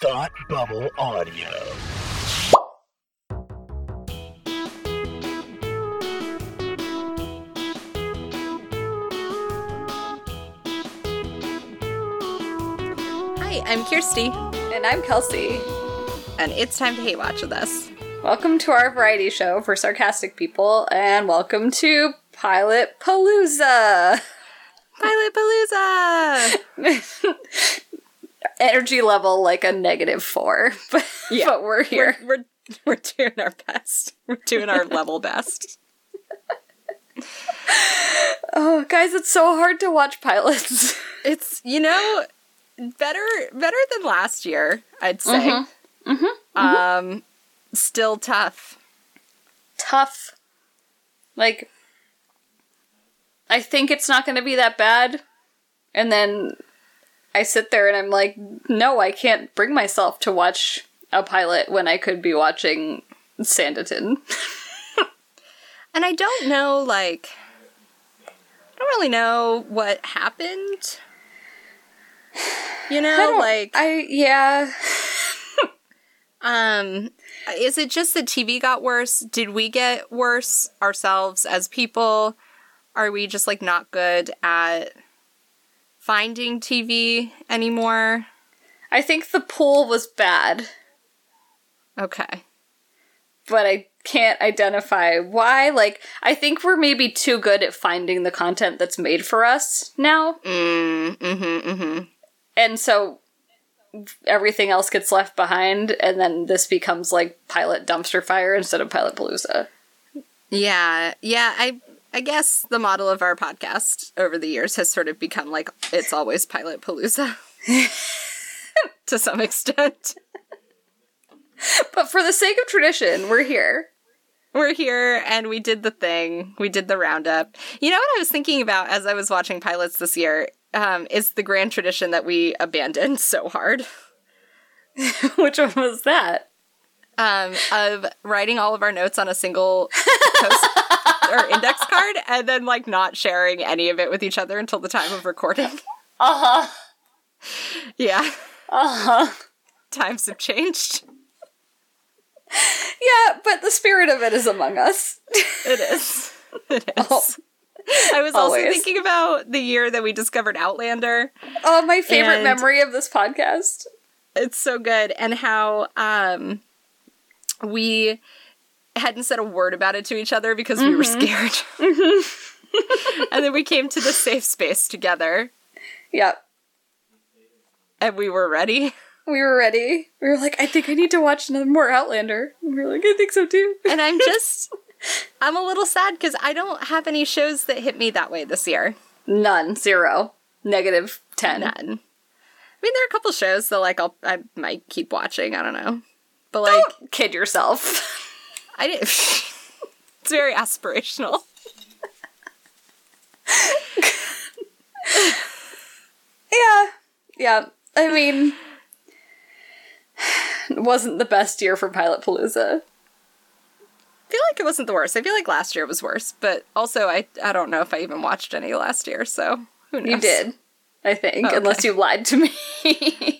Thought Bubble Audio. Hi, I'm Kirsty, And I'm Kelsey. and it's time to hate watch with us. Welcome to our variety show for sarcastic people, and welcome to Pilot Palooza. Pilot Palooza! Energy level like a negative four, but, but we're here. We're, we're we're doing our best. We're doing our level best. Oh, guys, it's so hard to watch pilots. It's you know better better than last year. I'd say. Mhm. Um, still tough. Tough. Like, I think it's not going to be that bad, and then I sit there and I'm like, no, I can't bring myself to watch a pilot when I could be watching Sanditon. And I don't know, like, I don't really know what happened. You know, don't- like, I yeah. um, is it just that TV got worse? Did we get worse ourselves as people? Are we just like not good at finding TV anymore? I think the pool was bad, Okay. but I can't identify why. Like, I think we're maybe too good at finding the content that's made for us now, Mm, mm-hmm, mm-hmm. and so everything else gets left behind, and then this becomes like pilot dumpster fire instead of pilot palooza. Yeah, yeah. I I guess the model of our podcast over the years has sort of become like it's always Pilot Palooza to some extent. But for the sake of tradition, we're here. We're here and we did the thing. We did the roundup. You know what I was thinking about as I was watching pilots this year um, is the grand tradition that we abandoned so hard Which one was that? um, of writing all of our notes on a single post or index card and then like not sharing any of it with each other until the time of recording. Uh huh. Yeah, Uh huh. times have changed. Yeah, but the spirit of it is among us. It is. It is. Oh. I was also Always. thinking about the year that we discovered Outlander. Oh, my favorite memory of this podcast. It's so good, and how um, we hadn't said a word about it to each other because we were mm-hmm. scared. Mm-hmm. and then we came to the safe space together, Yep. and we were ready. We were ready. We were like, I think I need to watch another more Outlander. And we were like, I think so too. And I'm just, I'm a little sad because I don't have any shows that hit me that way this year. None. Zero. Negative 10. None. I mean, there are a couple shows that like I'll I might keep watching. I don't know, but like Don't kid yourself. I didn't. it's very aspirational. yeah. Yeah. I mean, it wasn't the best year for Pilot Palooza. I feel like it wasn't the worst. I feel like last year was worse, but also I I don't know if I even watched any last year, so who knows? You did. I think, Okay. unless you lied to me.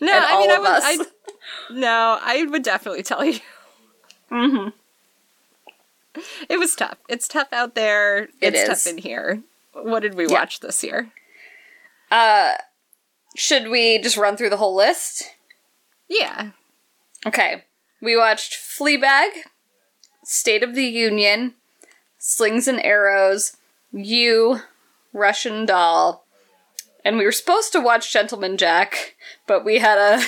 No, I mean I would. I, no, I would definitely tell you. Mm-hmm. It was tough. It's tough out there. It it's is. tough in here. What did we Yeah. watch this year? Uh, should we just run through the whole list? Yeah. Okay. We watched Fleabag, State of the Union, Slings and Arrows, You, Russian Doll, and we were supposed to watch Gentleman Jack, but we had a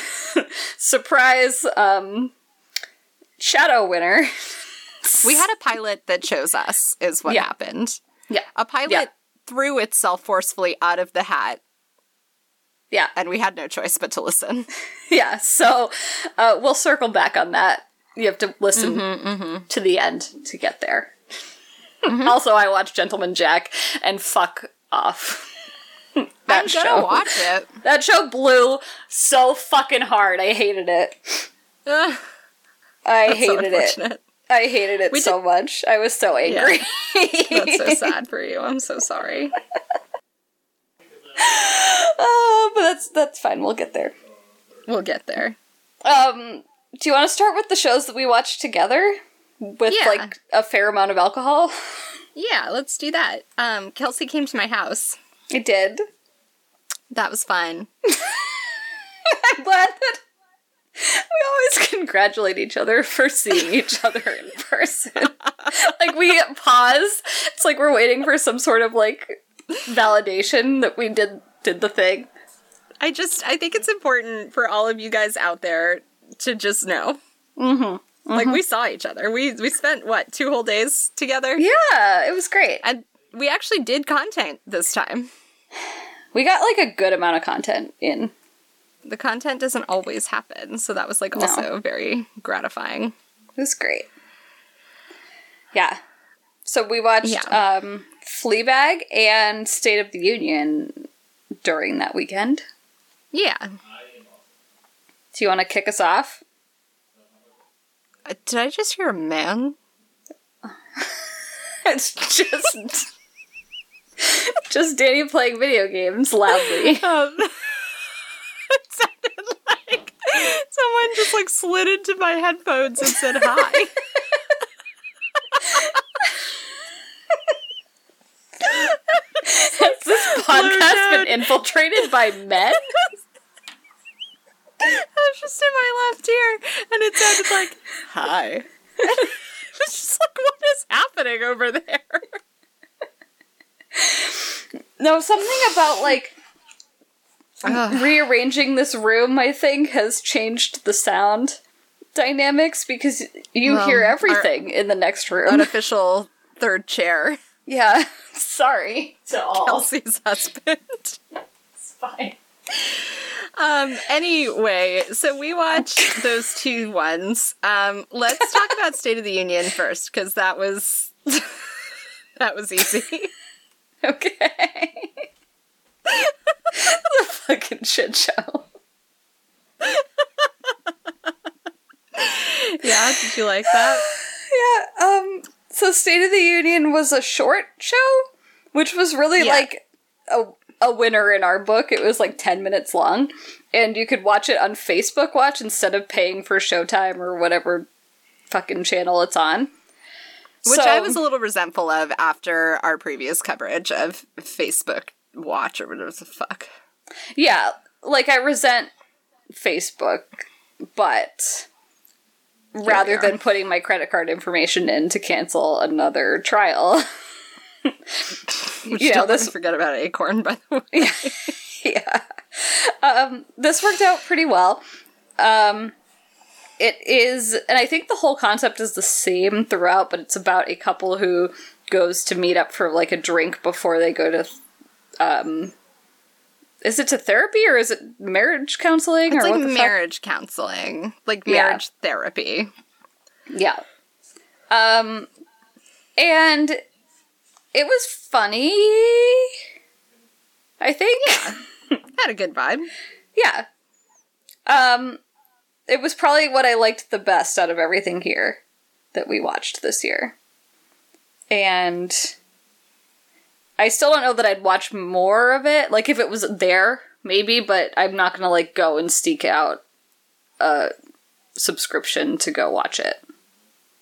surprise um, shadow winner. We had a pilot that chose us, is what Yeah. happened. Yeah. A pilot Yeah. threw itself forcefully out of the hat, Yeah. and we had no choice but to listen. Yeah. So uh, we'll circle back on that. You have to listen Mm-hmm, to the end to get there. also, I watched Gentleman Jack and fuck off. that show. watch it. That show blew so fucking hard. I hated it. I that's so hated it. I hated it We so much. I was so angry. That's so sad for you. I'm so sorry. oh, but that's that's fine. We'll get there. We'll get there. Um, do you want to start with the shows that we watched together with Yeah. like a fair amount of alcohol? Yeah, let's do that. Um, Kelsey came to my house. I did. That was fun. I'm glad that we always congratulate each other for seeing each other in person. like we pause. It's like we're waiting for some sort of like validation that we did did the thing. I just I think it's important for all of you guys out there to just know. Mm-hmm. Like we saw each other. We we spent what two whole days together, Yeah, it was great. and we actually did content this time. We got like a good amount of content in. The content doesn't always happen, so that was like No. also very gratifying. It was great. Yeah. So we watched Yeah. um, Fleabag and State of the Union during that weekend. Yeah. Do you want to kick us off? Uh, Did I just hear a man? It's just just Danny playing video games loudly. Um, it sounded like someone just like slid into my headphones and said hi. Has this podcast been infiltrated by men? I was just in my left ear, and it sounded like hi. it's just like what is happening over there? No, something about like rearranging this room, I think, has changed the sound dynamics because you Well, hear everything in the next room. Unofficial third chair. yeah. Sorry to all. Kelsey's husband. It's fine. Um, anyway, so we watched those two ones. Um, let's talk about State of the Union first, because that was that was easy. Okay. The fucking shit show. yeah, did you like that? Yeah, um so State of the Union was a short show, which was really Yeah. like a a winner in our book. It was like 10 minutes long and you could watch it on Facebook Watch instead of paying for Showtime or whatever fucking channel it's on. Which So- I was a little resentful of after our previous coverage of Facebook Watch or whatever the fuck. Yeah, like I resent Facebook, but rather than putting my credit card information in to cancel another trial. Which You know, this... forget about Acorn, by the way. yeah. Um, this worked out pretty well. Um, it is, and I think the whole concept is the same throughout, but it's about a couple who goes to meet up for like a drink before they go to. Um, is it to therapy or is it marriage counseling It's or like what the fuck? marriage counseling, like Yeah. marriage therapy. Yeah. Um, and it was funny. I think. Yeah. Had a good vibe. Yeah. Um, it was probably what I liked the best out of everything here that we watched this year. And I still don't know that I'd watch more of it. Like if it was there, maybe, but I'm not gonna like go and seek out a subscription to go watch it.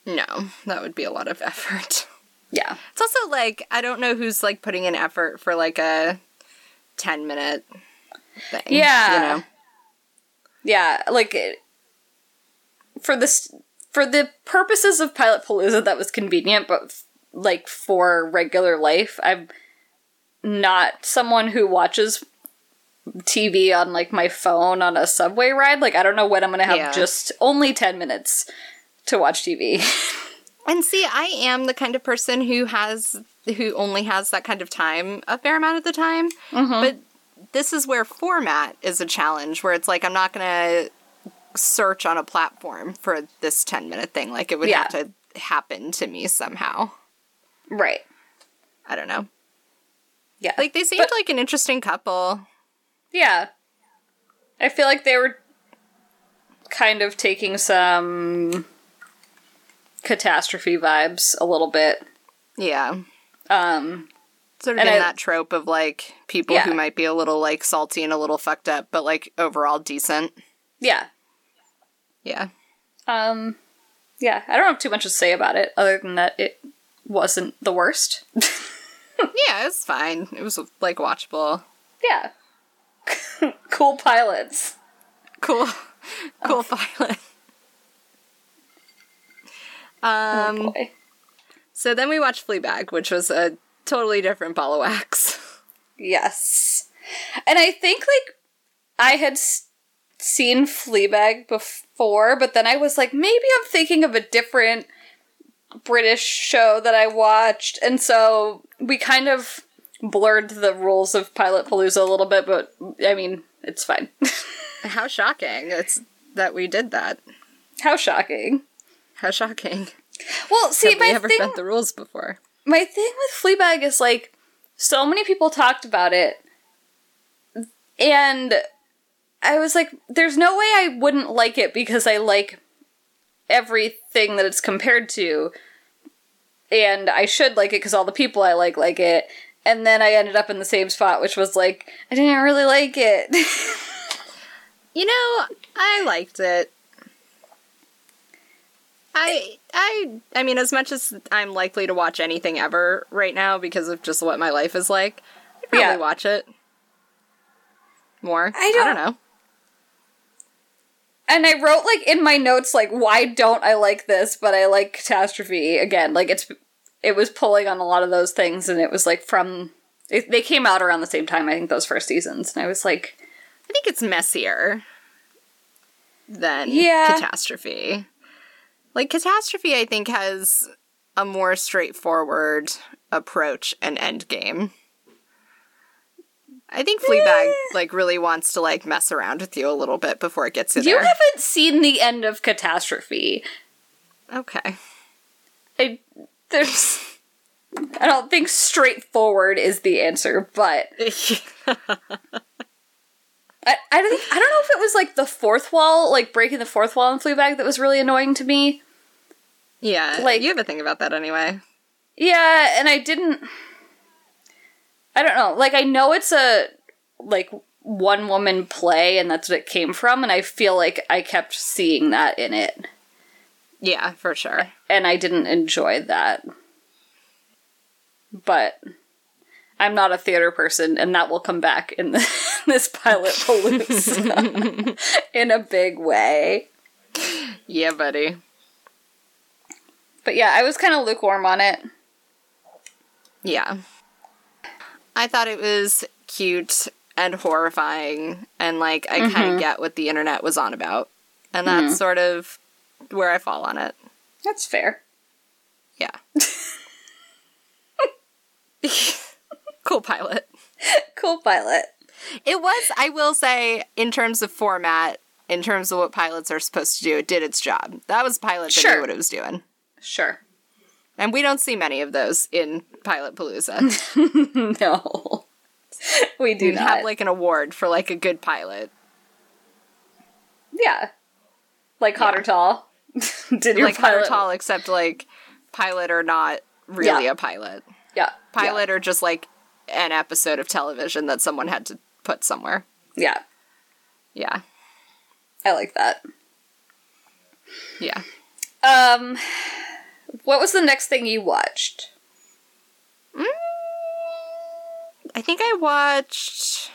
No, that would be a lot of effort. Yeah. It's also like I don't know who's like putting in effort for like a ten minute thing. Yeah. you know. Yeah, like it, for this for the purposes of Pilot Palooza, that was convenient, but f- like for regular life, I'm not someone who watches TV on like my phone on a subway ride. Like I don't know when I'm gonna have Yeah. just only ten minutes to watch TV. And see, I am the kind of person who has who only has that kind of time a fair amount of the time. Mm-hmm. But this is where format is a challenge where it's like I'm not going to search on a platform for this 10 minute thing like it would Yeah. have to happen to me somehow. right. I don't know. Yeah. Like they seemed But- like an interesting couple. Yeah. I feel like they were kind of taking some catastrophe vibes a little bit. Yeah. Um Sort of in I- that trope of like people Yeah. who might be a little like salty and a little fucked up, but like overall decent. yeah. Yeah. Um, yeah, I don't have too much to say about it other than that it wasn't the worst. Yeah, it's fine. It was like watchable. yeah. cool pilots. Cool. Cool pilot. Um oh boy. so then we watched Fleabag, which was a totally different ball of wax. Yes. And I think, like, I had s- seen Fleabag before, but then I was like, maybe I'm thinking of a different British show that I watched. And so we kind of blurred the rules of Pilot Palooza a little bit, but I mean, it's fine. How shocking. It's that we did that. How shocking. How shocking. Well, see, Have we my ever thing, bent the rules before? my thing with Fleabag is like so many people talked about it and I was like there's no way I wouldn't like it because I like everything that it's compared to and I should like it cuz all the people I like like it and then I ended up in the same spot which was like I didn't really like it. You know, I liked it. I I I mean as much as I'm likely to watch anything ever right now because of just what my life is like, I'd probably Yeah. watch it. More. I don't- know. and I wrote like in my notes like why don't I like this but I like catastrophe again like it's it was pulling on a lot of those things and it was like from it, they came out around the same time I think those first seasons and I was like I think it's messier than Yeah. catastrophe. Like catastrophe I think has a more straightforward approach and end game. I think Fleabag eh. like really wants to like mess around with you a little bit before it gets you you there. You haven't seen the end of catastrophe okay. I, there's I don't think straightforward is the answer but I, I don't think I don't know if it was like the fourth wall like breaking the fourth wall in Fleabag that was really annoying to me yeah, Like- like you have a thing about that anyway. Yeah, and I didn't. I don't know. Like, I know it's a like one woman play, and that's what it came from, and I feel like I kept seeing that in it, Yeah, for sure. and I didn't enjoy that. But I'm not a theater person, and that will come back in the, this pilot palooza in a big way. Yeah, buddy. But yeah, I was kind of lukewarm on it. Yeah. I thought it was cute and horrifying, and like I kind of mm-hmm. get what the internet was on about. And that's mm-hmm. sort of where I fall on it. That's fair. Yeah. cool pilot. Cool pilot. It was, I will say, in terms of format, in terms of what pilots are supposed to do, it did its job. That was a pilot that Sure. knew what it was doing. Sure. And we don't see many of those in Pilot Palooza. No. we do You not. have like an award for like a good pilot. Yeah. Like hot or tall. Did your like hot or pilot tall, except like pilot or not really Yeah. a pilot. Yeah. Pilot or just like an episode of television that someone had to put somewhere. Yeah. Yeah. I like that. Yeah. Um what was the next thing you watched? I think I watched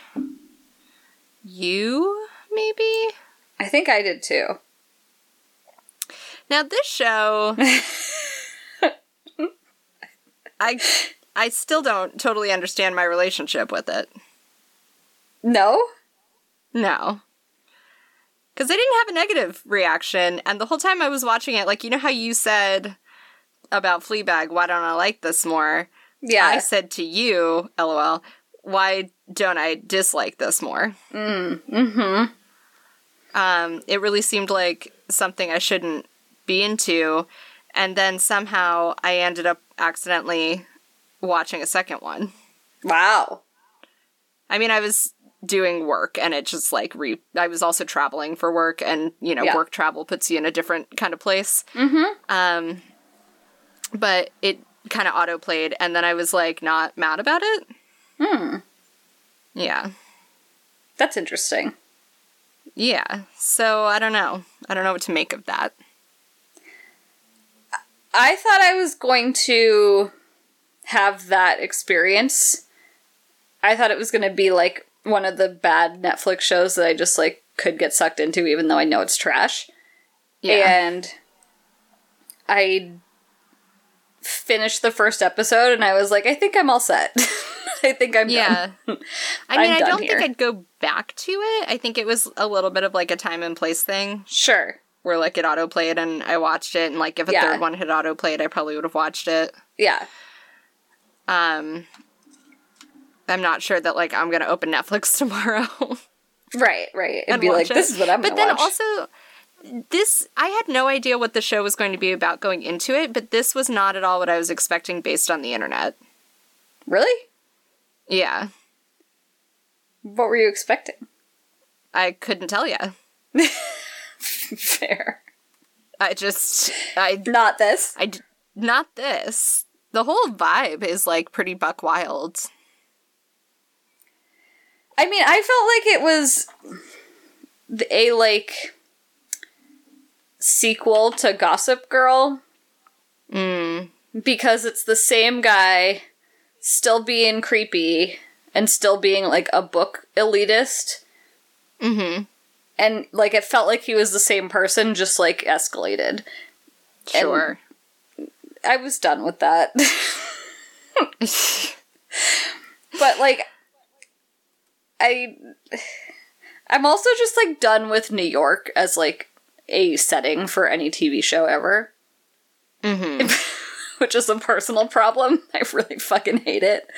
you maybe. I think I did too. Now this show I I still don't totally understand my relationship with it. No? No. Because I didn't have a negative reaction, and the whole time I was watching it, like, you know how you said about Fleabag, why don't I like this more? Yeah. I said to you, lol, why don't I dislike this more? mm-hmm. Um, it really seemed like something I shouldn't be into, and then somehow I ended up accidentally watching a second one. Wow. I mean, I was doing work and it just like re I was also traveling for work and you know Yeah. work travel puts you in a different kind of place. Mm-hmm. Um but it kind of auto played and then I was like not mad about it. Hmm. Yeah. That's interesting. Yeah. So I don't know. I don't know what to make of that. I thought I was going to have that experience. I thought it was going to be like one of the bad Netflix shows that I just like could get sucked into even though I know it's trash. Yeah. And I finished the first episode and I was like, I think I'm all set. I think I'm yeah. done. I mean, I don't here. think I'd go back to it. I think it was a little bit of like a time and place thing Sure. Where like it auto played and I watched it, and like if a Yeah. third one had auto played, I probably would have watched it. Yeah. Um, I'm not sure that like I'm gonna open Netflix tomorrow Right, right. And and be like, it. this is what I'm But then watch. also, this I had no idea what the show was going to be about going into it, but this was not at all what I was expecting based on the internet. really? Yeah, What were you expecting? I couldn't tell you. Fair. I just I Not this. I not this. The whole vibe is like pretty buck wild. I mean, I felt like it was a like sequel to Gossip Girl Mm. because it's the same guy still being creepy and still being like a book elitist Mm-hmm. And like it felt like he was the same person just like escalated. Sure. I was done with that. but like I I'm also just like done with New York as like a setting for any TV show ever, mm-hmm. which is a personal problem. I really fucking hate it.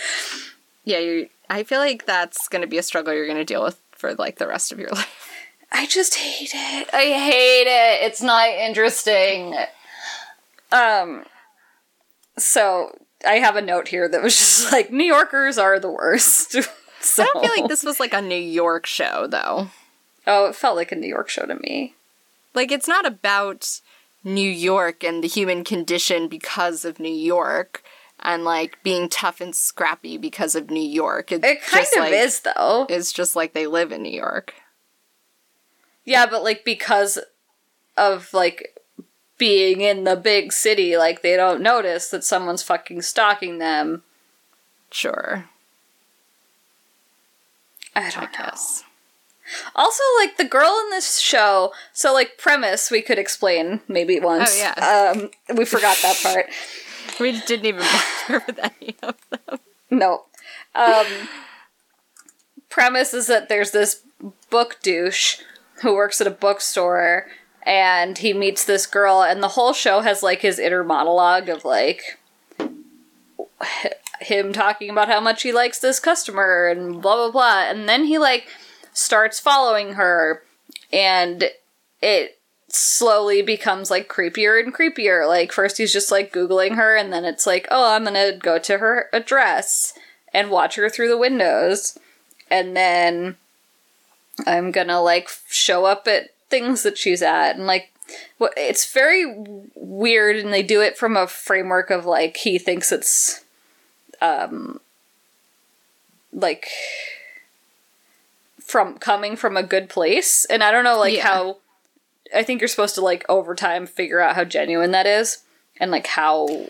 Yeah, you. I feel like that's going to be a struggle you're going to deal with for like the rest of your life. I just hate it. I hate it. It's not interesting. Um so I have a note here that was just like New Yorkers are the worst. so I don't feel like this was like a New York show though. Oh, it felt like a New York show to me. Like it's not about New York and the human condition because of New York and like being tough and scrappy because of New York. It's It kind of like, is though. It's just like they live in New York. Yeah, but like because of like being in the big city, like they don't notice that someone's fucking stalking them. Sure, I I don't know. guess. Also, like the girl in this show, so like premise we could explain maybe once. Oh, yeah. Um we forgot that part. We didn't even bother with any of them. No. Um premise is that there's this book douche who works at a bookstore and he meets this girl and the whole show has like his inner monologue of like him talking about how much he likes this customer and blah blah blah. And then he like starts following her and it slowly becomes like creepier and creepier. Like first he's just like googling her and then it's like oh i'm gonna go to her address and watch her through the windows. And then i'm gonna like show up at things that she's at and like what it's very weird and they do it from a framework of like he thinks it's um like from coming from a good place and i don't know like Yeah. how i think you're supposed to like over time figure out how genuine that is and like how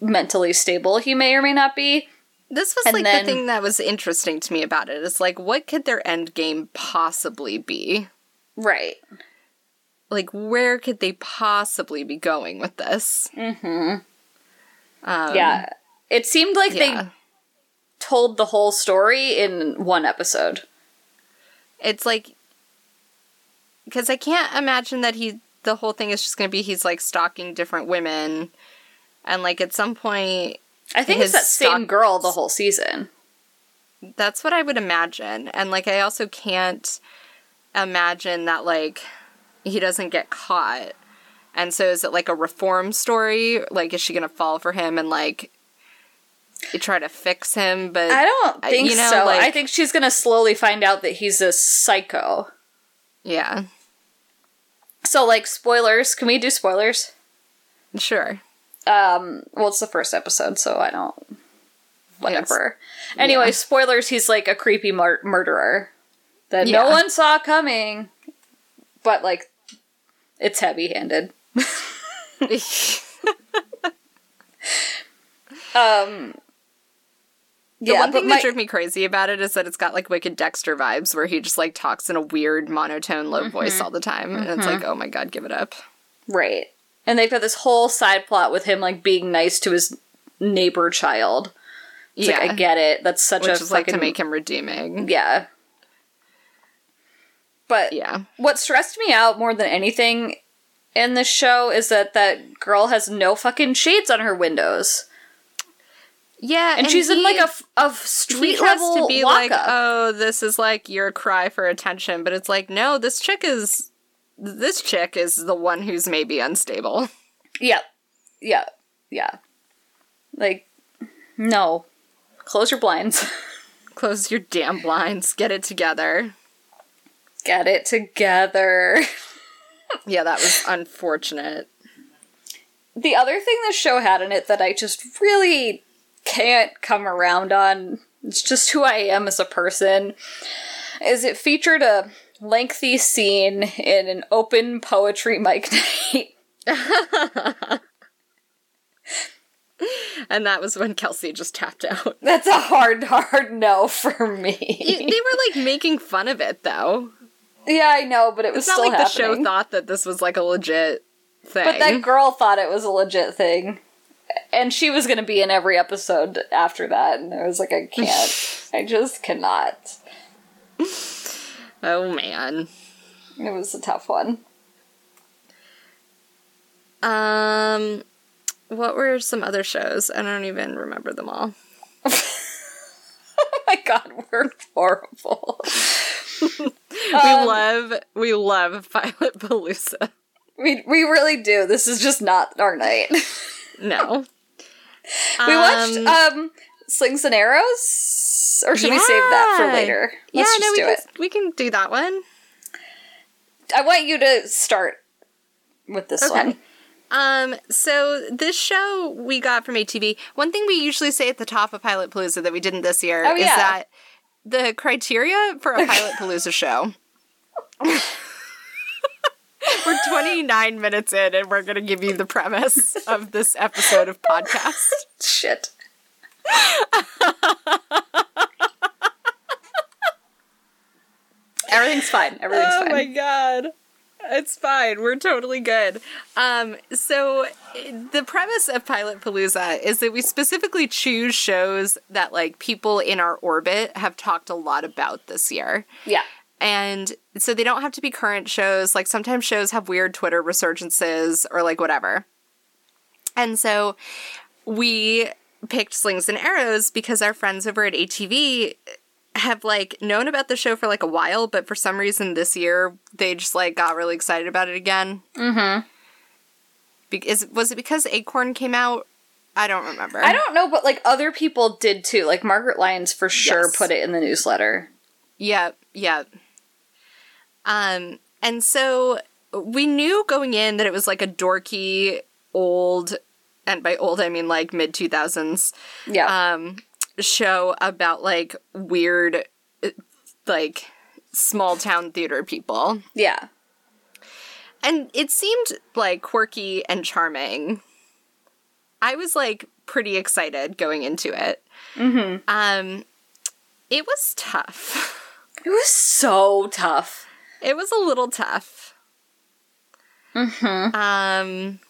mentally stable he may or may not be This was And like then- the thing that was interesting to me about it. it. Is like, what could their end game possibly be? right Like, where could they possibly be going with this? mm-hmm Um, yeah it seemed like yeah. they told the whole story in one episode it's like because I can't imagine that he the whole thing is just going to be he's like stalking different women, and like at some point i think it's that same girl the whole season That's what I would imagine. And like I also can't imagine that like he doesn't get caught. And so is it like a reform story? Like is she going to fall for him and like try to fix him but i don't think you know, so like- i think she's gonna slowly find out that he's a psycho yeah. so like spoilers can we do spoilers Sure. Um well it's the first episode so i don't whatever anyway yeah. spoilers he's like a creepy mur- murderer that Yeah. no one saw coming. But like it's heavy-handed. Um The yeah, one thing my- that drove me crazy about it is that it's got like Wicked Dexter vibes, where he just like talks in a weird monotone, low voice all the time, and it's like, oh my god, give it up. Right. And they've got this whole side plot with him like being nice to his neighbor child. It's yeah, like I get it. That's such which a is like to make him redeeming. yeah. But Yeah, what stressed me out more than anything in this show is that that girl has no fucking shades on her windows, yeah, and, she's in like a, he street level to be like, oh, this is like your cry for attention, but it's like, no, this chick is, this chick is the one who's maybe unstable. yeah, yeah, yeah. Like, no, close your blinds. Close your damn blinds, get it together. Get it together. Yeah, that was unfortunate. The other thing this show had in it that I just really can't come around on, it's just who I am as a person, is it featured a lengthy scene in an open poetry mic night. And that was when Kelsey just tapped out. That's a hard, hard no for me. they were like making fun of it though. yeah, I know, but it was It's not like the show thought that this was like a legit thing. But that girl thought it was a legit thing. And she was going to be in every episode after that. And I was like, I can't. I just cannot. Oh man. It was a tough one. Um, what were some other shows? I don't even remember them all. Oh my god, we're horrible. we Um, love we love Pilot Palooza. We, we really do. This is just not our night. No, we watched Um, um, Slings and Arrows? Or should we save that for later? Let's no, just we do can it. we can do that one. I want you to start with this Okay. one. Um, so this show we got from ATV. One thing we usually say at the top of Pilot Palooza that we didn't this year Oh, is yeah. that the criteria for a Pilot Palooza show. we're 29 minutes in and we're going to give you the premise of this episode of podcast. Shit. Everything's fine. Everything's oh fine. Oh my god. It's fine. We're totally good. Um, so the premise of Pilot Palooza is that we specifically choose shows that like people in our orbit have talked a lot about this year. Yeah. And so they don't have to be current shows. Like sometimes shows have weird Twitter resurgences or like whatever. And so we picked Slings and Arrows because our friends over at ATV have like known about the show for like a while, but for some reason this year they just like got really excited about it again. Mm-hmm. Be- is, was it because Acorn came out? I don't remember. I don't know, but like other people did too. Like Margaret Lyons for sure Yes. put it in the newsletter. Yep, yep. Um, and so we knew going in that it was like a dorky, old, and by old I mean like mid two thousands Yeah. um show about like weird, uh, like small town theater people, yeah. and it seemed like quirky and charming. I was like pretty excited going into it. Mm-hmm. Um, it was tough. It was so tough. It was a little tough. Mm-hmm. Um,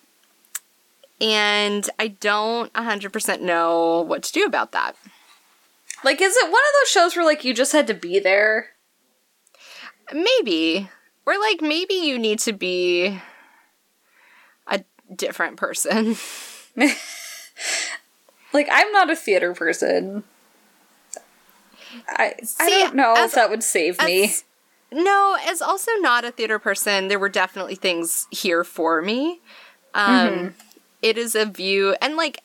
and I don't 100% know what to do about that. Like, is it one of those shows where like you just had to be there? Maybe. Or like maybe you need to be a different person. Like, I'm not a theater person. I I don't know as- if that would save me. No, as also not a theater person, there were definitely things here for me. Um, it is a view, and like,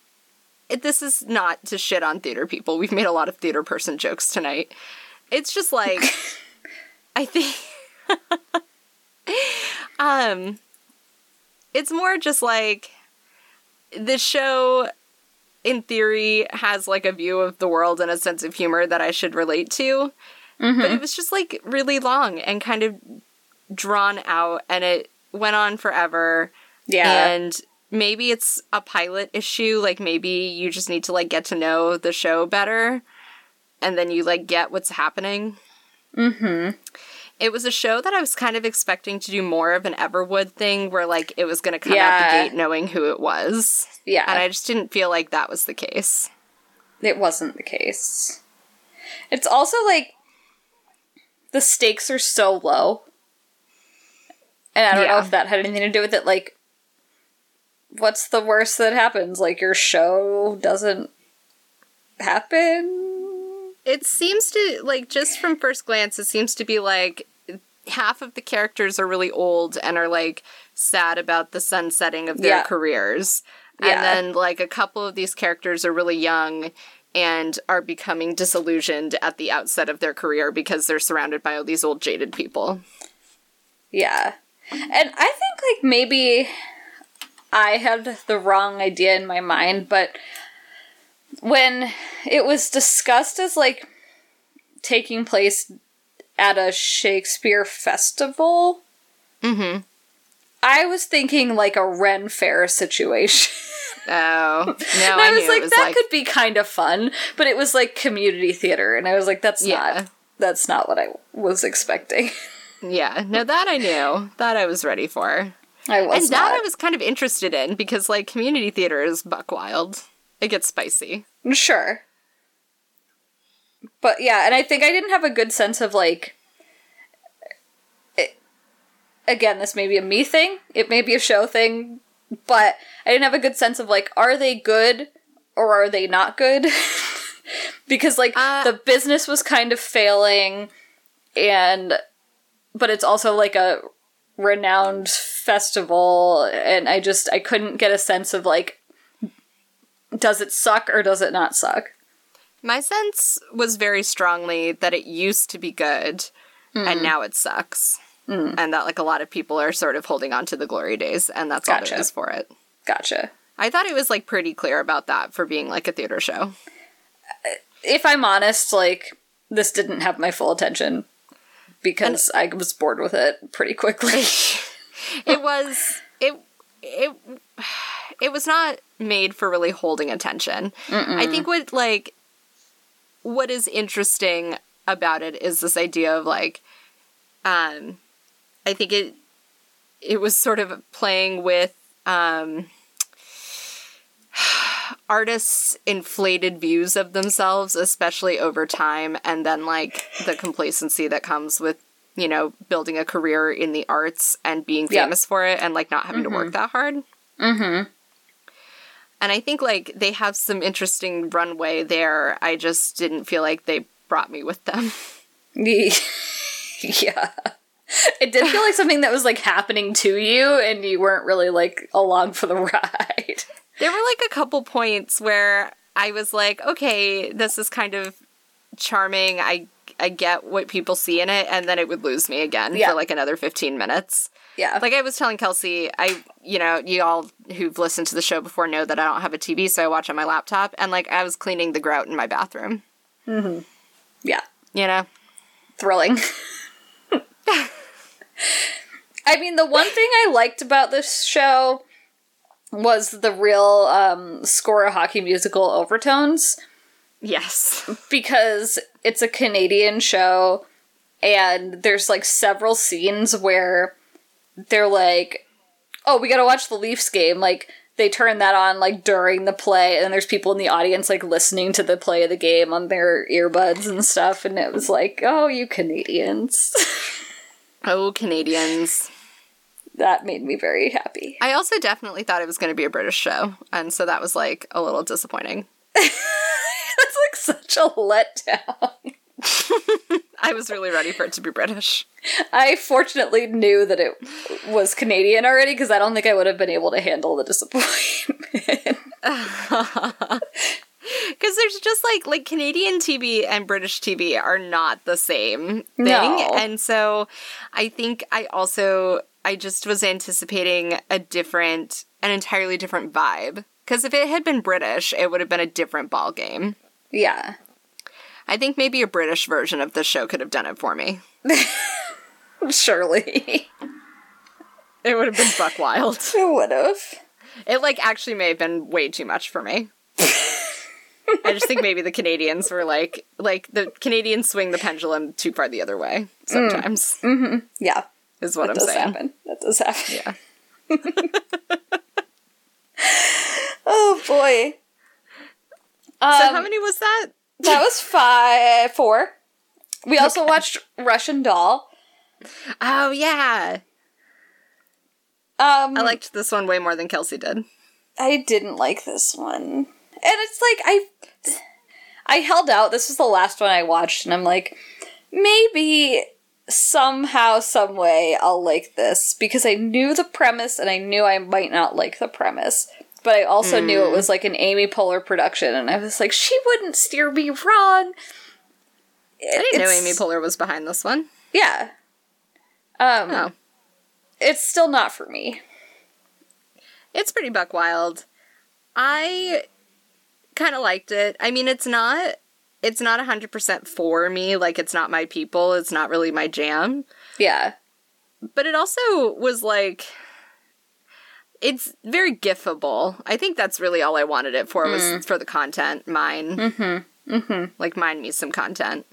it, this is not to shit on theater people. We've made a lot of theater person jokes tonight. It's just like, I think, um, it's more just like the show in theory has like a view of the world and a sense of humor that I should relate to. but it was just like really long and kind of drawn out and it went on forever. Yeah. And maybe it's a pilot issue, like maybe you just need to like get to know the show better and then you like get what's happening. mm-hmm. It was a show that I was kind of expecting to do more of an Everwood thing where like it was going to come out the gate knowing who it was. Yeah. And I just didn't feel like that was the case. It wasn't the case. It's also like the stakes are so low. And I don't know if that had anything to do with it. Like, what's the worst that happens? Like, your show doesn't happen? It seems to like just from first glance it seems to be like half of the characters are really old and are like sad about the sunsetting of their Yeah. careers. Yeah. And then like a couple of these characters are really young and are becoming disillusioned at the outset of their career because they're surrounded by all these old jaded people. Yeah. And I think, like, maybe I had the wrong idea in my mind, but when it was discussed as, like, taking place at a Shakespeare festival, Mm-hmm. I was thinking like a Ren Fair situation. Oh. No, I, I, was like, was that like could be kind of fun, but it was like community theater, and I was like, that's Yeah. not that's not what I was expecting. Yeah. No, that I knew. That I was ready for. I was and that not. I was kind of interested in because like community theater is buck wild. It gets spicy. Sure. But yeah, and I think I didn't have a good sense of like. It, again, this may be a me thing, it may be a show thing, but I didn't have a good sense of like, are they good or are they not good? because like Uh, the business was kind of failing, and. But it's also like a renowned festival, and I just I couldn't get a sense of like does it suck or does it not suck? My sense was very strongly that it used to be good and mm. now it sucks. Mm. And that like a lot of people are sort of holding on to the glory days and that's all Gotcha. there is for it. Gotcha. I thought it was like pretty clear about that for being like a theater show. Uh, if I'm honest, like this didn't have my full attention because I was bored with it pretty quickly. it was it it it was not made for really holding attention. I think what like what is interesting about it is this idea of like um I think it it was sort of playing with um artists inflated views of themselves especially over time and then like the complacency that comes with you know building a career in the arts and being Yeah. famous for it and like not having to work that hard mm-hmm. and i think like they have some interesting runway there i just didn't feel like they brought me with them yeah. It did feel like something that was like happening to you and you weren't really like along for the ride. There were like a couple points where I was like, okay, this is kind of charming. I I get what people see in it, and then it would lose me again Yeah. for like another fifteen minutes. Yeah. Like I was telling Kelsey, I you know, you all who've listened to the show before know that I don't have a TV, so I watch on my laptop, and like I was cleaning the grout in my bathroom. Mm-hmm. yeah. You know, thrilling. I mean, the one thing I liked about this show was the real um, score hockey musical overtones yes, because it's a Canadian show and there's like several scenes where they're like, oh, we gotta watch the Leafs game. Like, they turn that on like during the play, and there's people in the audience like listening to the play of the game on their earbuds and stuff. And it was like, oh, you Canadians. oh Canadians. That made me very happy. I also definitely thought it was going to be a British show, and so that was like a little disappointing. That's like such a letdown. I was really ready for it to be British. I fortunately knew that it was Canadian already because I don't think I would have been able to handle the disappointment. Because there's just like like Canadian TV and British TV are not the same thing, No. and so I think I also I just was anticipating a different, an entirely different vibe. Because if it had been British, it would have been a different ball game. yeah. I think maybe a British version of the show could have done it for me. Surely. It would have been buck wild. it would have. It like actually may have been way too much for me. I just think maybe the Canadians were like like the Canadians swing the pendulum too far the other way mm. sometimes. Mm-hmm. Yeah. Is what that I'm does saying. happen. That does happen. Yeah. Oh boy. Um, So how many was that? that was five, four. We also watched Russian Doll. Oh yeah. Um, I liked this one way more than Kelsey did. I didn't like this one. And it's like I I held out. This was the last one I watched and I'm like maybe somehow some way I'll like this because I knew the premise and I knew I might not like the premise. But I also knew it was like an Amy Poehler production and I was like she wouldn't steer me wrong. I didn't know Amy Poehler was behind this one. Yeah. Um Oh. it's still not for me. It's pretty buck wild. I kind of liked it. I mean, it's not it's not 100% for me, like it's not my people, it's not really my jam, Yeah. but it also was like it's very gifable. I think that's really all I wanted it for was for the content, mine. Mhm. Mhm. Like mine me some content.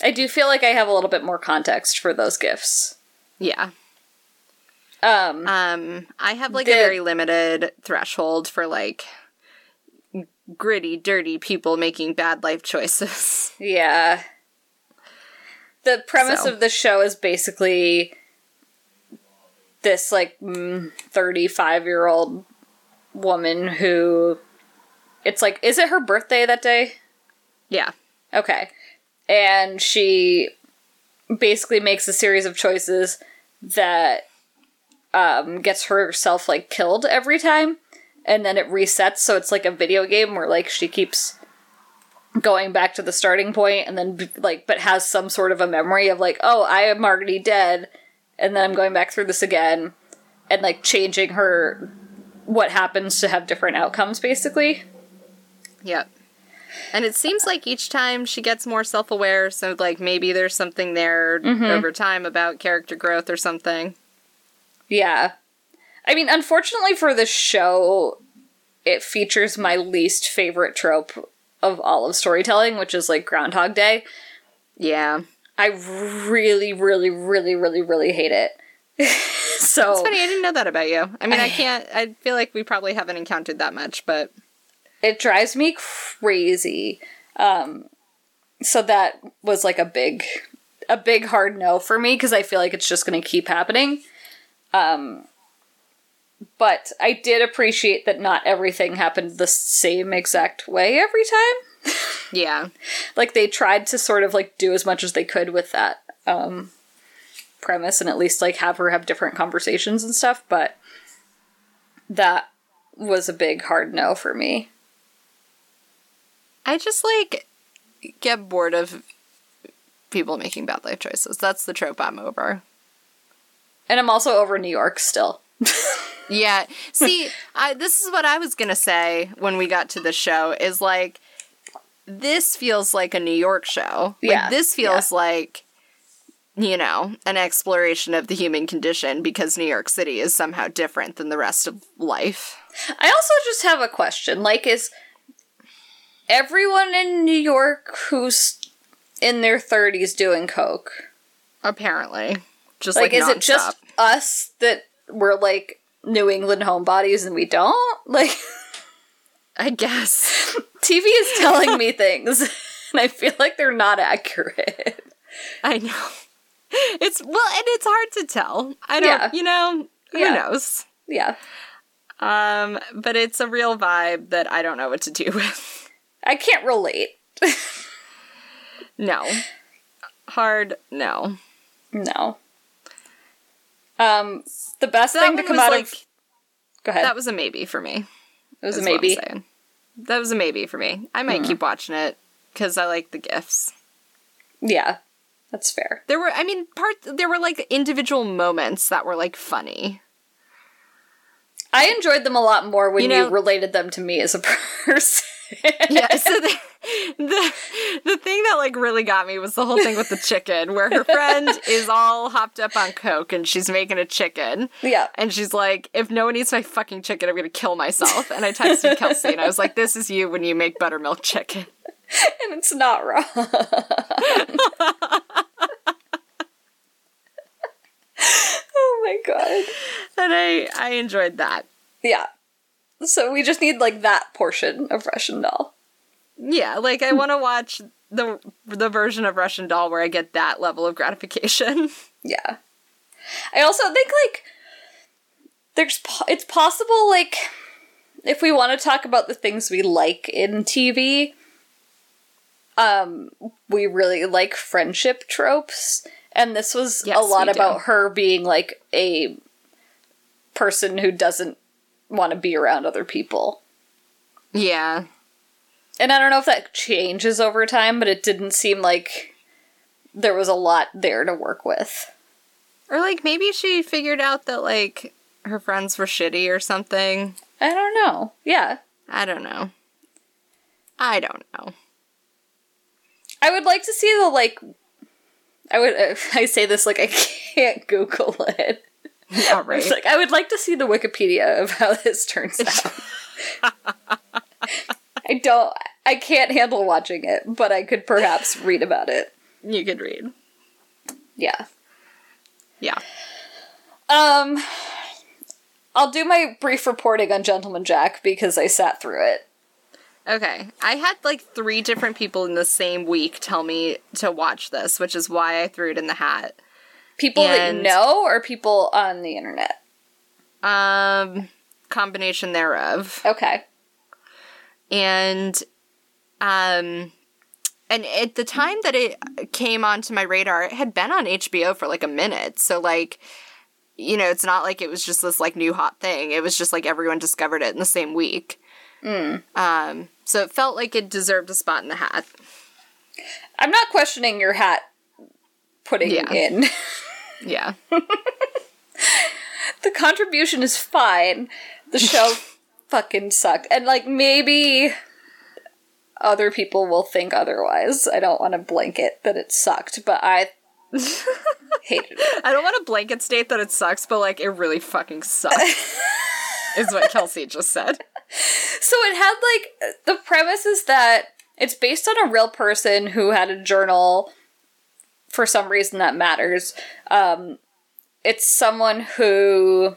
I do feel like I have a little bit more context for those gifts. Yeah. Um Um, I have like The- a very limited threshold for like gritty, dirty people making bad life choices. Yeah. The premise So. of the show is basically this like 35 year old woman who it's like is it her birthday that day? yeah. Okay. And she basically makes a series of choices that um, gets herself like killed every time and then it resets so it's like a video game where like she keeps going back to the starting point and then like but has some sort of a memory of like oh I am already dead and then I'm going back through this again and like changing her what happens to have different outcomes basically. Yep. And it seems like each time she gets more self aware, so like maybe there's something there mm-hmm. over time about character growth or something. Yeah. I mean, unfortunately for the show, it features my least favorite trope of all of storytelling, which is like Groundhog Day. Yeah. I really, really, really, really, really hate it. so It's funny, I didn't know that about you. I mean, I can't, I feel like we probably haven't encountered that much, but it drives me crazy. Um, so that was like a big, a big hard no for me because I feel like it's just going to keep happening. Um, but I did appreciate that not everything happened the same exact way every time. yeah. Like they tried to sort of like do as much as they could with that um, premise and at least like have her have different conversations and stuff. But that was a big hard no for me. I just like get bored of people making bad life choices. That's the trope I'm over. And I'm also over New York still. Yeah. See, I this is what I was going to say when we got to the show is like this feels like a New York show. Like, Yeah, this feels like you know, an exploration of the human condition because New York City is somehow different than the rest of life. I also just have a question. Like, is everyone in New York who's in their 30s doing coke? Apparently. Just Like, like, is it just us that we're like New England homebodies and we don't? Like, I guess. TV is telling me things, and I feel like they're not accurate. I know. It's well, and it's hard to tell. I don't, Yeah. you know, who Yeah. knows? Yeah. Um, but it's a real vibe that I don't know what to do with. I can't relate. No. Hard no. No. Um, the best That thing to come out like of. Go ahead. that was a maybe for me. it was a is what I'm maybe. That was a maybe for me. I might keep watching it because I like the gifts. Yeah, that's fair. There were, I mean, part There were like individual moments that were like funny. I enjoyed them a lot more when You you, related them to me as a person. Yeah, so the, the the thing that like really got me was the whole thing with the chicken, where her friend is all hopped up on coke and she's making a chicken, Yeah. and she's like, "If no one eats my fucking chicken, I'm gonna kill myself." And I texted Kelsey and I was like, "This is you when you make buttermilk chicken." And it's not wrong. oh my god. And I I enjoyed that. Yeah. So we just need like that portion of Russian Doll. Yeah, like I want to watch the the version of Russian Doll where I get that level of gratification. Yeah. I also think like there's po- it's possible like if we want to talk about the things we like in TV um we really like friendship tropes and this was Yes, a lot about her being like a person who doesn't want to be around other people. yeah, And I don't know if that changes over time, but it didn't seem like there was a lot there to work with. or like maybe she figured out that like her friends were shitty or something. I don't know. Yeah. I don't know. I don't know. I would like to see the like. I would. I say this like I can't Google it. All right. It's like I would like to see the Wikipedia of how this turns out. I don't. I can't handle watching it, but I could perhaps read about it. you could read. Yeah. Yeah. Um. I'll do my brief reporting on Gentleman Jack because I sat through it. Okay. I had like three different people in the same week tell me to watch this, which is why I threw it in the hat. People that you know or people on the internet. Um, combination thereof. Okay. and um and at the time that it came onto my radar it had been on HBO for like a minute so like you know it's not like it was just this like new hot thing it was just like everyone discovered it in the same week um so it felt like it deserved a spot in the hat I'm not questioning your hat putting Yeah. in. yeah the contribution is fine. The show fucking sucked. And like maybe other people will think otherwise. I don't want to blanket that it sucked, but I hated it. i don't want to blanket state that it sucks but like it really fucking sucks is what Kelsey just said So it had like the premise is that it's based on a real person who had a journal for some reason that matters. Um, it's someone who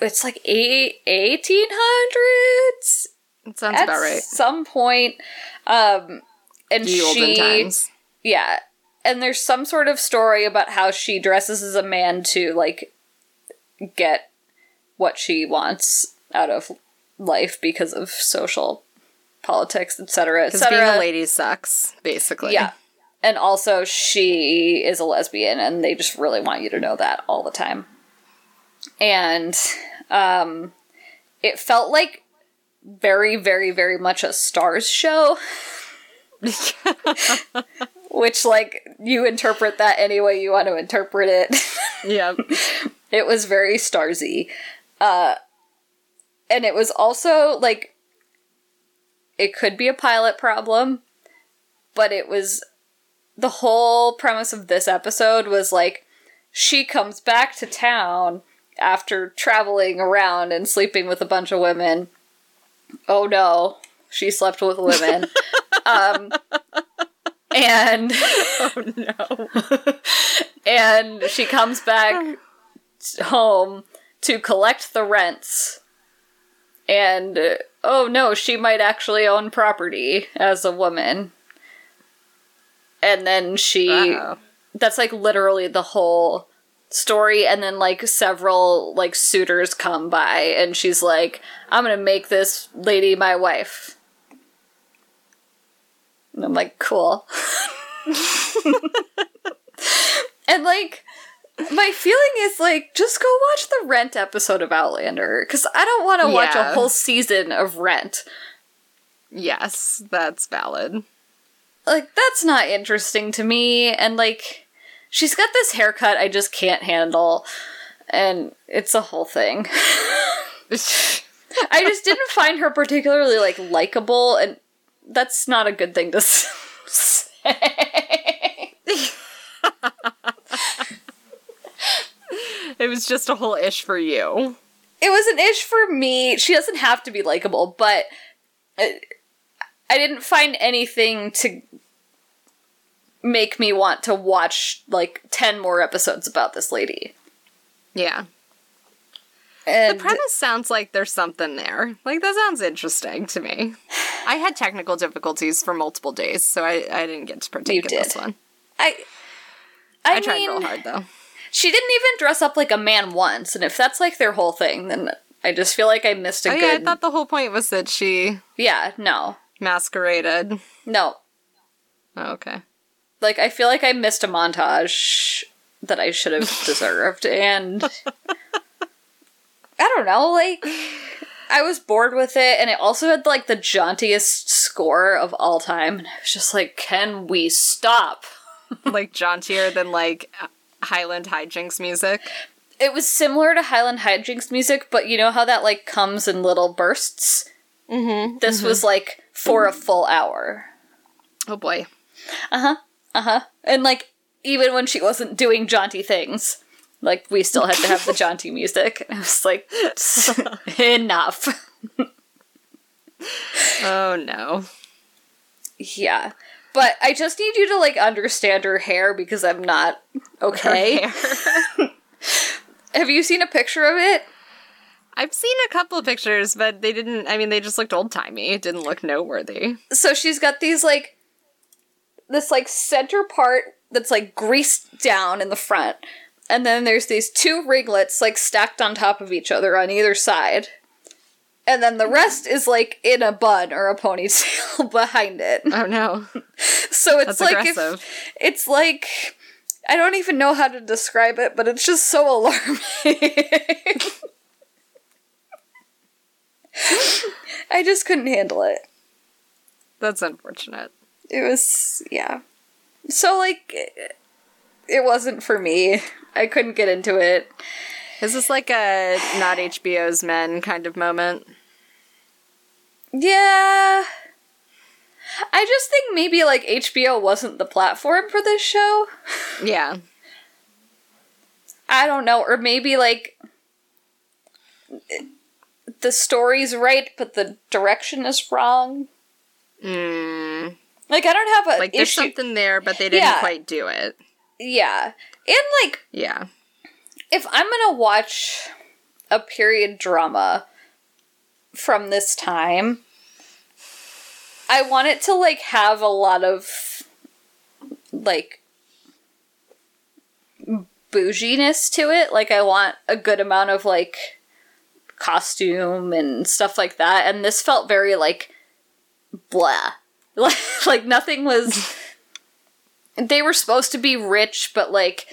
it's like eight, 1800s it sounds at about right At some point. Um, and the she, times yeah, and there's some sort of story about how she dresses as a man to like get what she wants out of life because of social politics, etc., because being a lady sucks basically Yeah. And also, she is a lesbian, and they just really want you to know that all the time. And um, it felt like very, very, very much a Starz show. Which, like, you interpret that any way you want to interpret it. yeah it was very starsy. Uh, and it was also, like, it could be a pilot problem, but it was the whole premise of this episode was like she comes back to town after traveling around and sleeping with a bunch of women. Oh no, she slept with women. um and oh no and she comes back home to collect the rents. And uh, oh no, she might actually own property as a woman. And then she Uh-oh. that's like literally the whole story and then like several like suitors come by and she's like i'm gonna make this lady my wife and i'm like cool and like my feeling is like just go watch the rent episode of Outlander because i don't want to watch a whole season of rent Yes, that's valid. Like that's not interesting to me and like she's got this haircut i just can't handle and it's a whole thing I just didn't find her particularly like likable, and that's not a good thing to say. It was just a whole ish for you. it was an ish for me. She doesn't have to be likable, but I, I didn't find anything to make me want to watch like 10 more episodes about this lady. Yeah. And The premise sounds like there's something there. Like that sounds interesting to me. I had technical difficulties for multiple days, so I, I didn't get to partake in this one. I I, I, tried mean, real hard though. she didn't even dress up like a man once, and if that's like their whole thing, then I just feel like I missed a Oh good yeah, I thought the whole point was that she Yeah, no. Masqueraded. No. Oh, okay. Like I feel like I missed a montage that I should have deserved and I don't know, like I was bored with it and it also had like the jauntiest score of all time and I was just like can we stop? like jauntier than like Highland hijinks music. It was similar to Highland Hijinks music, but you know how that like comes in little bursts? Mm-hmm. This was like for a full hour. Oh boy. Uh huh. Uh huh. And like even when she wasn't doing jaunty things, like we still had to have the jaunty music. I was like, enough. Oh no. Yeah. But I just need you to like understand her hair because I'm not okay. Have you seen a picture of it? I've seen a couple of pictures, but they didn't. I mean, they just looked old timey. It didn't look noteworthy. So she's got these like this like center part that's like greased down in the front. And then there's these two ringlets like stacked on top of each other on either side. And then the rest is like in a bun or a ponytail behind it. Oh no. So it's That's like if, it's like I don't even know how to describe it, but it's just so alarming. I just couldn't handle it. That's unfortunate. It was yeah. So like it, wasn't for me. I couldn't get into it. Is this like a not HBO's Men kind of moment? Yeah. I just think maybe like HBO wasn't the platform for this show. Yeah. I don't know, or maybe like the story's right, but the direction is wrong. Mm, Like I don't have a like there's issue. something there, but they didn't Yeah. quite do it. Yeah, and like Yeah. if I'm gonna watch a period drama from this time, I want it to like have a lot of like bouginess to it. Like I want a good amount of like costume and stuff like that. And this felt very like blah. Like like nothing was they were supposed to be rich, but like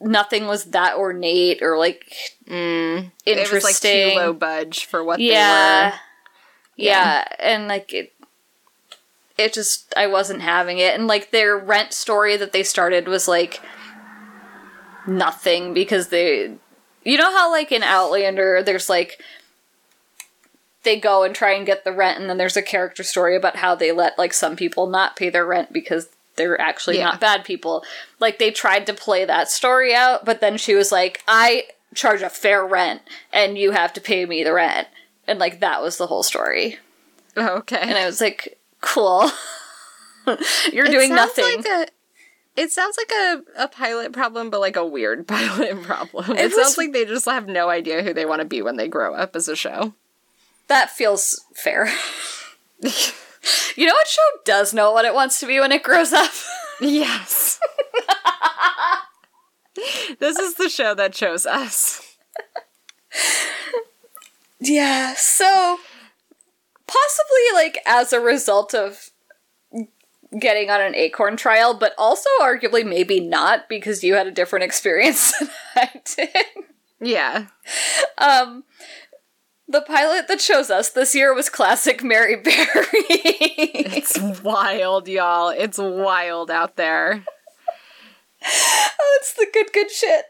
nothing was that ornate or like Mm. interesting. It was like too low budge for what yeah. they were. yeah, and like it, it just I wasn't having it, and like their rent story that they started was like nothing because they, you know how like in Outlander there's like they go and try and get the rent, and then there's a character story about how they let like some people not pay their rent because they're actually Yeah. not bad people. Like they tried to play that story out, but then she was like, I charge a fair rent and you have to pay me the rent. And like that was the whole story. Okay. And I was like, cool. You're It doing nothing. Like a, it sounds like a, a pilot problem, but like a weird pilot problem. It, It was- sounds like they just have no idea who they want to be when they grow up as a show. that feels fair. you know what show does know what it wants to be when it grows up? Yes. this is the show that chose us. Yeah, so possibly like as a result of getting on an Acorn trial, but also arguably maybe not because you had a different experience than I did. Yeah. Um the pilot that chose us this year was classic Mary Berry. It's wild, y'all. It's wild out there. oh, it's the good good shit.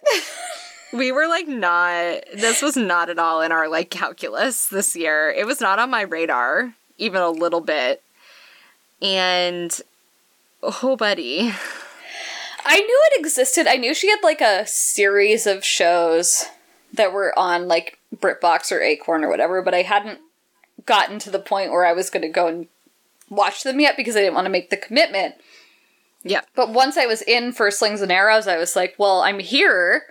we were like not this was not at all in our like calculus this year. It was not on my radar even a little bit. And oh buddy. I knew it existed. I knew she had like a series of shows that were on like BritBox or Acorn or whatever, but I hadn't gotten to the point where I was going to go and watch them yet because I didn't want to make the commitment. Yeah. But once I was in for Slings and Arrows, I was like, well, I'm here,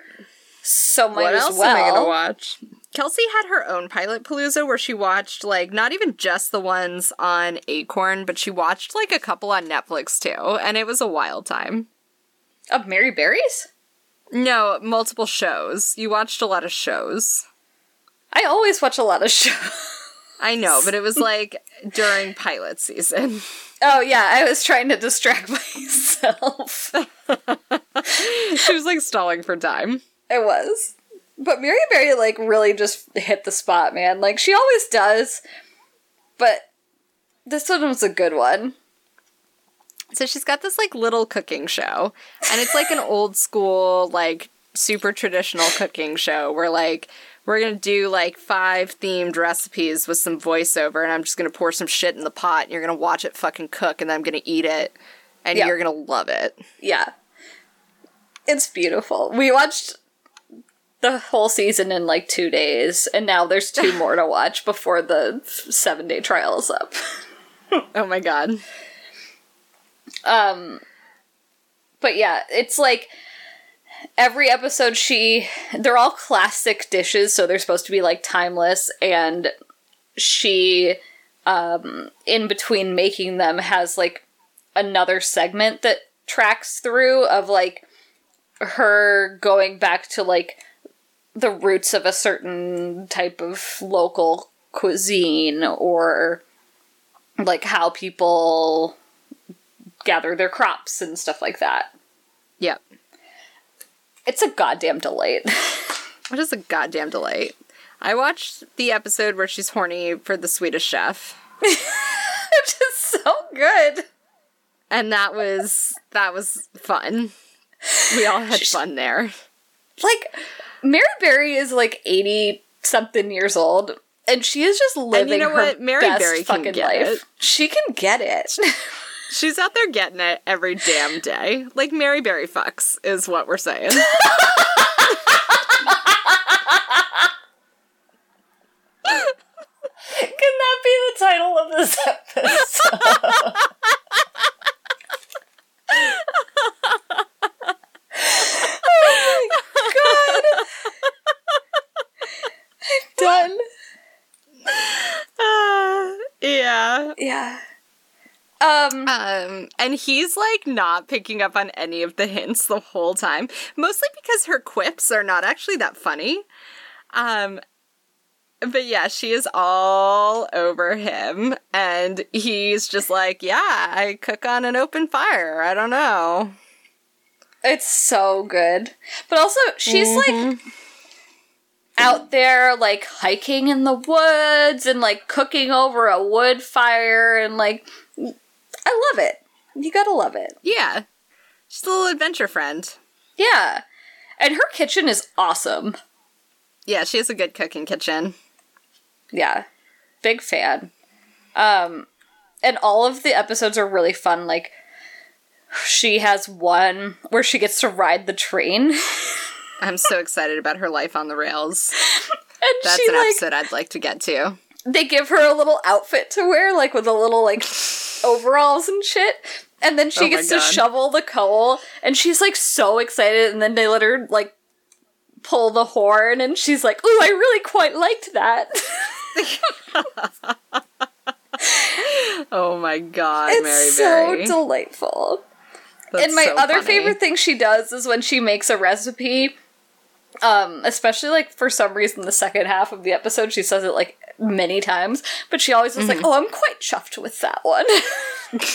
so might What as else well. am I gonna watch? Kelsey had her own pilot palooza where she watched like not even just the ones on Acorn, but she watched like a couple on Netflix too, and it was a wild time. Of Mary Berries? No, multiple shows. You watched a lot of shows. I always watch a lot of shows. I know, but it was like during pilot season. Oh yeah, I was trying to distract myself. she was like stalling for time. I was. But Mary Berry like really just hit the spot, man. Like she always does. But this one was a good one. So she's got this like little cooking show, and it's like an old school, like super traditional cooking show where like we're gonna do like five themed recipes with some voiceover, and I'm just gonna pour some shit in the pot, and you're gonna watch it fucking cook, and then I'm gonna eat it, and Yeah. you're gonna love it. Yeah. It's beautiful. We watched the whole season in like two days, and now there's two more to watch before the seven day trial is up. Oh my god. Um, but yeah, it's like every episode she they're all classic dishes, so they're supposed to be like timeless and she um in between making them has like another segment that tracks through of like her going back to like the roots of a certain type of local cuisine or like how people gather their crops and stuff like that. Yep. It's a goddamn delight. What is a goddamn delight? I watched the episode where she's horny for the Swedish chef. Which is so good. And that was that was fun. We all had fun there. Like, Mary Berry is like 80 something years old, and she is just living you know her what? Mary best Berry fucking life. it. She can get it. She's out there getting it every damn day. Like Mary Berry fucks is what we're saying. can that be the title of this episode? oh my god. I'm done. Uh, yeah. Yeah. Um, Um, and he's like not picking up on any of the hints the whole time, mostly because her quips are not actually that funny. Um, but yeah, she is all over him, and he's just like, "Yeah, I cook on an open fire. I don't know." It's so good. But also, she's like out there, like hiking in the woods and like cooking over a wood fire, and like, I love it. You gotta love it. Yeah, she's a little adventure friend. Yeah. And her kitchen is awesome. Yeah, she has a good cooking kitchen. Yeah. Big fan. Um, and all of the episodes are really fun. Like, she has one where she gets to ride the train. I'm so excited about her life on the rails. And That's an like episode I'd like to get to. they give her a little outfit to wear, like with a little like overalls and shit. And then she Oh gets to shovel the coal, and she's like so excited. And then they let her like pull the horn, and she's like, "Ooh, I really quite liked that." Oh my god, it's Mary so delightful. That's and my so other funny. favorite thing she does is when she makes a recipe. Um, especially like for some reason the second half of the episode she says it like many times, but she always is Mm-hmm. like, "Oh, I'm quite chuffed with that one." like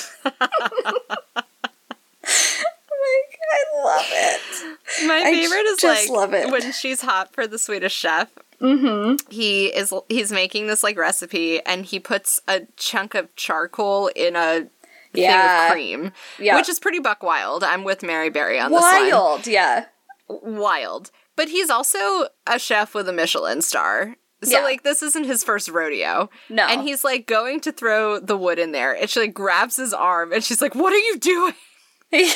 I love it. My favorite is like love it. when she's hot for the Swedish chef. Mm-hmm. He is he's making this like recipe, and he puts a chunk of charcoal in a Yeah. thing of cream, Yeah. which is pretty buck wild. I'm with Mary Berry on this one. Wild, yeah. Wild. But he's also a chef with a Michelin star. So Yeah. like this isn't his first rodeo. No. And he's like going to throw the wood in there. And she like grabs his arm and she's like, What are you doing?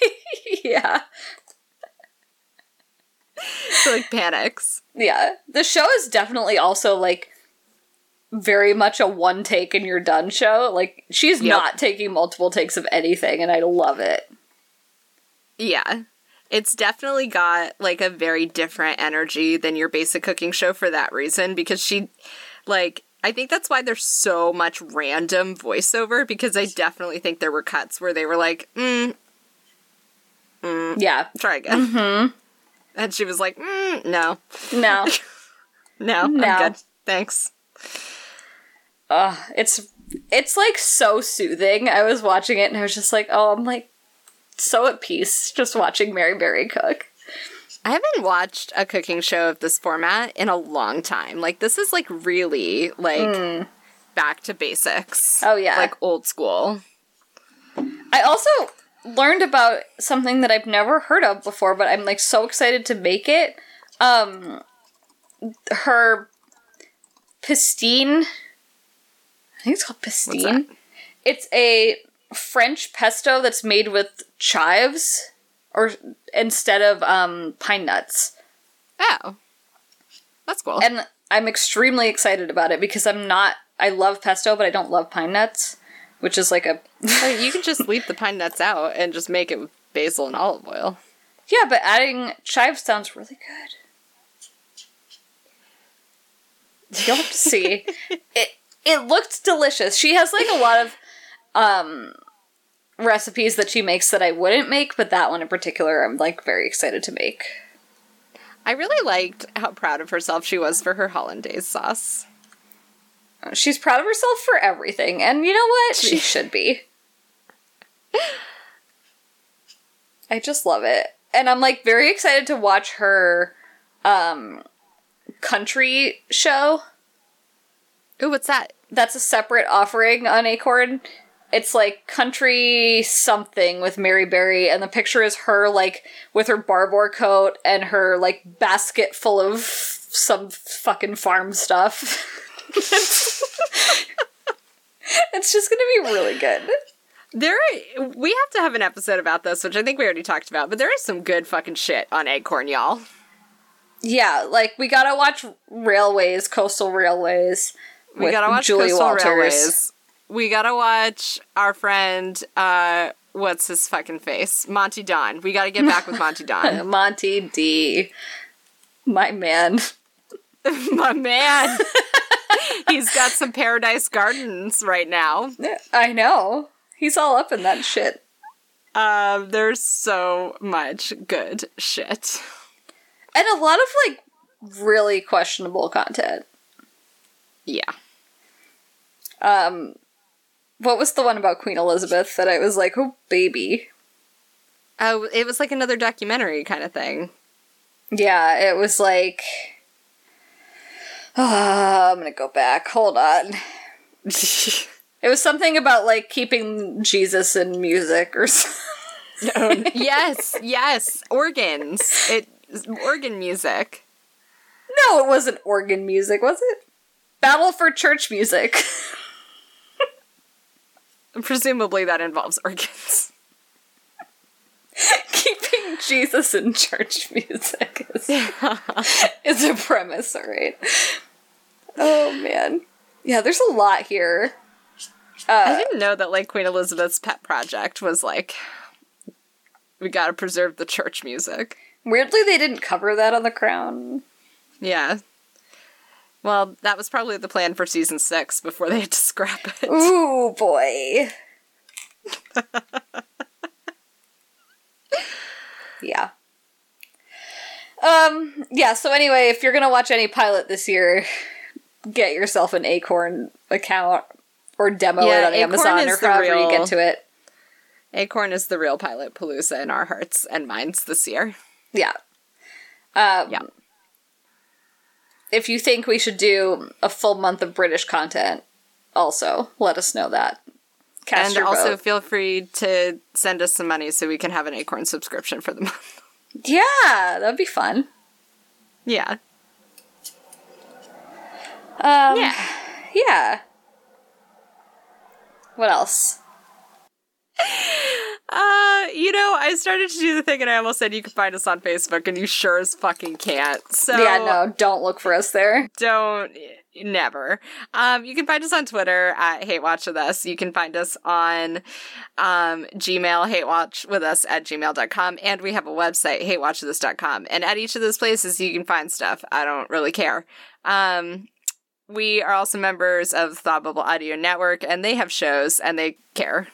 yeah. She like panics. Yeah. The show is definitely also like very much a one take and you're done show. Like she's Yep. not taking multiple takes of anything and I love it. Yeah. It's definitely got like a very different energy than your basic cooking show for that reason because she like I think that's why there's so much random voiceover because I definitely think there were cuts where they were like, mm, Yeah. try again. Mm-hmm. And she was like, mm, no, No. no, No. I'm good. Thanks. Ugh, it's it's like so soothing. I was watching it and I was just like, oh, I'm like so at peace just watching Mary Berry cook. I haven't watched a cooking show of this format in a long time. Like this is like really like back to basics. Oh, yeah. Like old school. I also learned about something that I've never heard of before, but I'm like so excited to make it. Um her pastine I think it's called that? It's a French pesto that's made with chives or instead of um pine nuts. Oh. That's cool. And I'm extremely excited about it because I'm not I love pesto, but I don't love pine nuts, which is like a you can just leave the pine nuts out and just make it with basil and olive oil. Yeah, but adding chives sounds really good. You'll have to see. it it looked delicious. She has like a lot of um recipes that she makes that I wouldn't make, but that one in particular I'm like very excited to make. I really liked how proud of herself she was for her hollandaise sauce. She's proud of herself for everything, and you know what? She should be. I just love it. And I'm like very excited to watch her um country show. Ooh, what's that? That's a separate offering on Acorn. It's like country something with Mary Berry, and the picture is her like with her Barbour coat and her like basket full of some fucking farm stuff. it's just gonna be really good. There, we have to have an episode about this, which I think we already talked about. But there is some good fucking shit on Acorn, y'all. Yeah, like we gotta watch Railways, Coastal Railways. We gotta watch Julie Coastal Walters. Railways. We gotta watch our friend. uh What's his fucking face? Monty Don. We gotta get back with Monty Don. Monty D. My man. My man. He's got some Paradise Gardens right now. I know. He's all up in that shit. Um, there's so much good shit. And a lot of like really questionable content. Yeah. Um what was the one about Queen Elizabeth that I was like, oh baby. Oh, it was like another documentary kind of thing. Yeah, it was like Ah, I'm gonna go back. Hold on. It was something about like keeping Jesus in music or something. yes, yes, organs. It organ music. No, it wasn't organ music, was it? Battle for church music. Presumably that involves organs. Keeping Jesus in church music is, is a premise, alright. Oh man. Yeah, there's a lot here. Uh, I didn't know that like Queen Elizabeth's pet project was like we got to preserve the church music. Weirdly, they didn't cover that on The Crown. Yeah. Well, that was probably the plan for season 6 before they had to scrap it. Ooh, boy. yeah. Um, yeah, so anyway, if you're gonna watch any pilot this year, get yourself an Acorn account or demo Yeah, it on Acorn Amazon or however you get to it. Acorn is the real pilot palooza in our hearts and minds this year. Yeah. Um, Yeah. If you think we should do a full month of British content, also let us know that. Cast and also vote. feel free to send us some money so we can have an Acorn subscription for the month. yeah, that'd be fun. Yeah. Um, Yeah. Yeah. What else? Uh, you know, I started to do the thing and I almost said you can find us on Facebook and you sure as fucking can't. So yeah, no, don't look for us there. don't never. Um, you can find us on Twitter at Hate Watch with Us. You can find us on um, Gmail, Hate Watch with Us at gmail.com. And we have a website, hatewatchwithus.com. And at each of those places, you can find stuff. I don't really care. Um, we are also members of Thought Bubble Audio Network, and they have shows and they care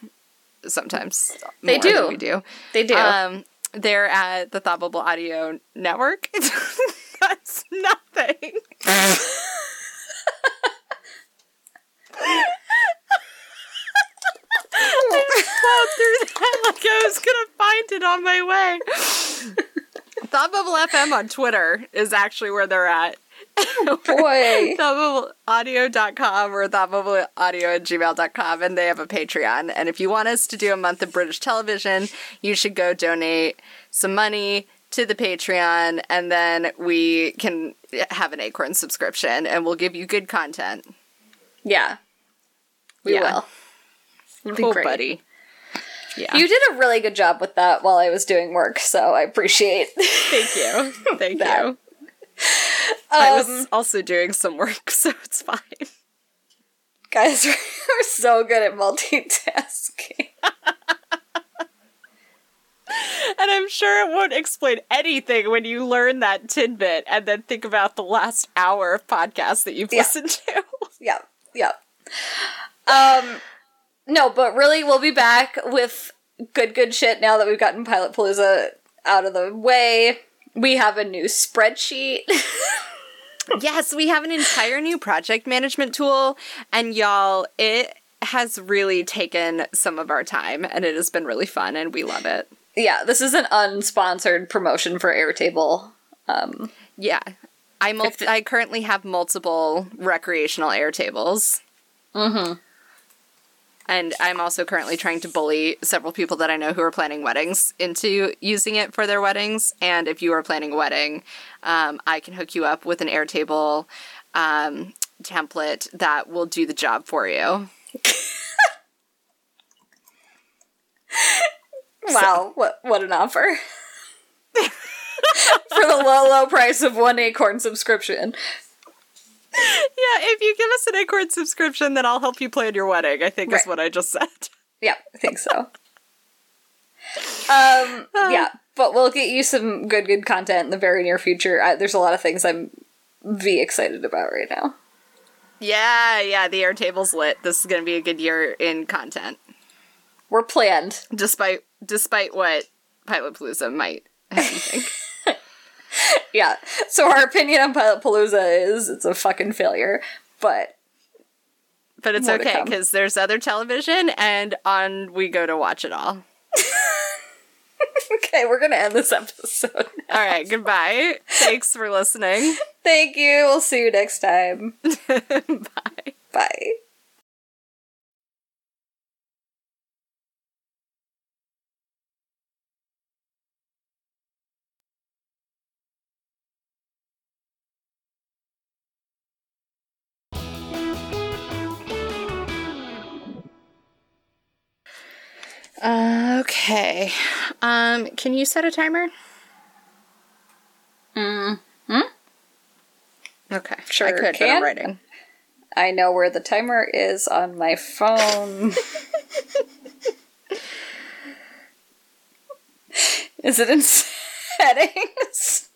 sometimes. They do. we do. They do. Um, they're at the Thought Bubble Audio Network. That's nothing. I plowed through that like I was gonna find it on my way. Thought Bubble FM on Twitter is actually where they're at. Boy. ThoughtBubbleAudio.com or ThoughtBubbleAudio at gmail.com and they have a Patreon. And if you want us to do a month of British television, you should go donate some money to the Patreon and then we can have an Acorn subscription and we'll give you good content. Yeah. We Yeah. will. Cool, buddy. Yeah. You did a really good job with that while I was doing work, so I appreciate. Thank you. Thank you. I was Um, also doing some work, so it's fine. guys, we're so good at multitasking. And I'm sure it won't explain anything when you learn that tidbit and then think about the last hour of podcast that you've Yeah. listened to. yeah, yeah. Um, no, but really, we'll be back with good, good shit now that we've gotten Pilot Palooza out of the way. We have a new spreadsheet. yes, we have an entire new project management tool, and y'all, it has really taken some of our time, and it has been really fun, and we love it. yeah, this is an unsponsored promotion for Airtable. Um, Yeah. I mul- I currently have multiple recreational Airtables. mm-hmm. And I'm also currently trying to bully several people that I know who are planning weddings into using it for their weddings. And if you are planning a wedding, um, I can hook you up with an Airtable um, template that will do the job for you. Wow, what what an offer. For the low, low price of one Acorn subscription. Yeah, if you give us an Acorn subscription, then I'll help you plan your wedding, I think Right. is what I just said. Yeah, I think so. um, yeah, but we'll get you some good, good content in the very near future. I, there's a lot of things I'm v excited about right now. Yeah, yeah, the Airtable's lit. This is going to be a good year in content, We're planned. despite despite what Pilot Palooza might have you think. Yeah. So our opinion on Pilot Palooza is it's a fucking failure, but But it's okay because there's other television, and on we go to watch it all. okay, we're gonna end this episode. All right, goodbye. Thanks for listening. Thank you. We'll see you next time. Bye. Bye. Okay. Um, can you set a timer? Mm. Okay, Sure I could, but can. I'm writing. I know where the timer is on my phone. is it in settings?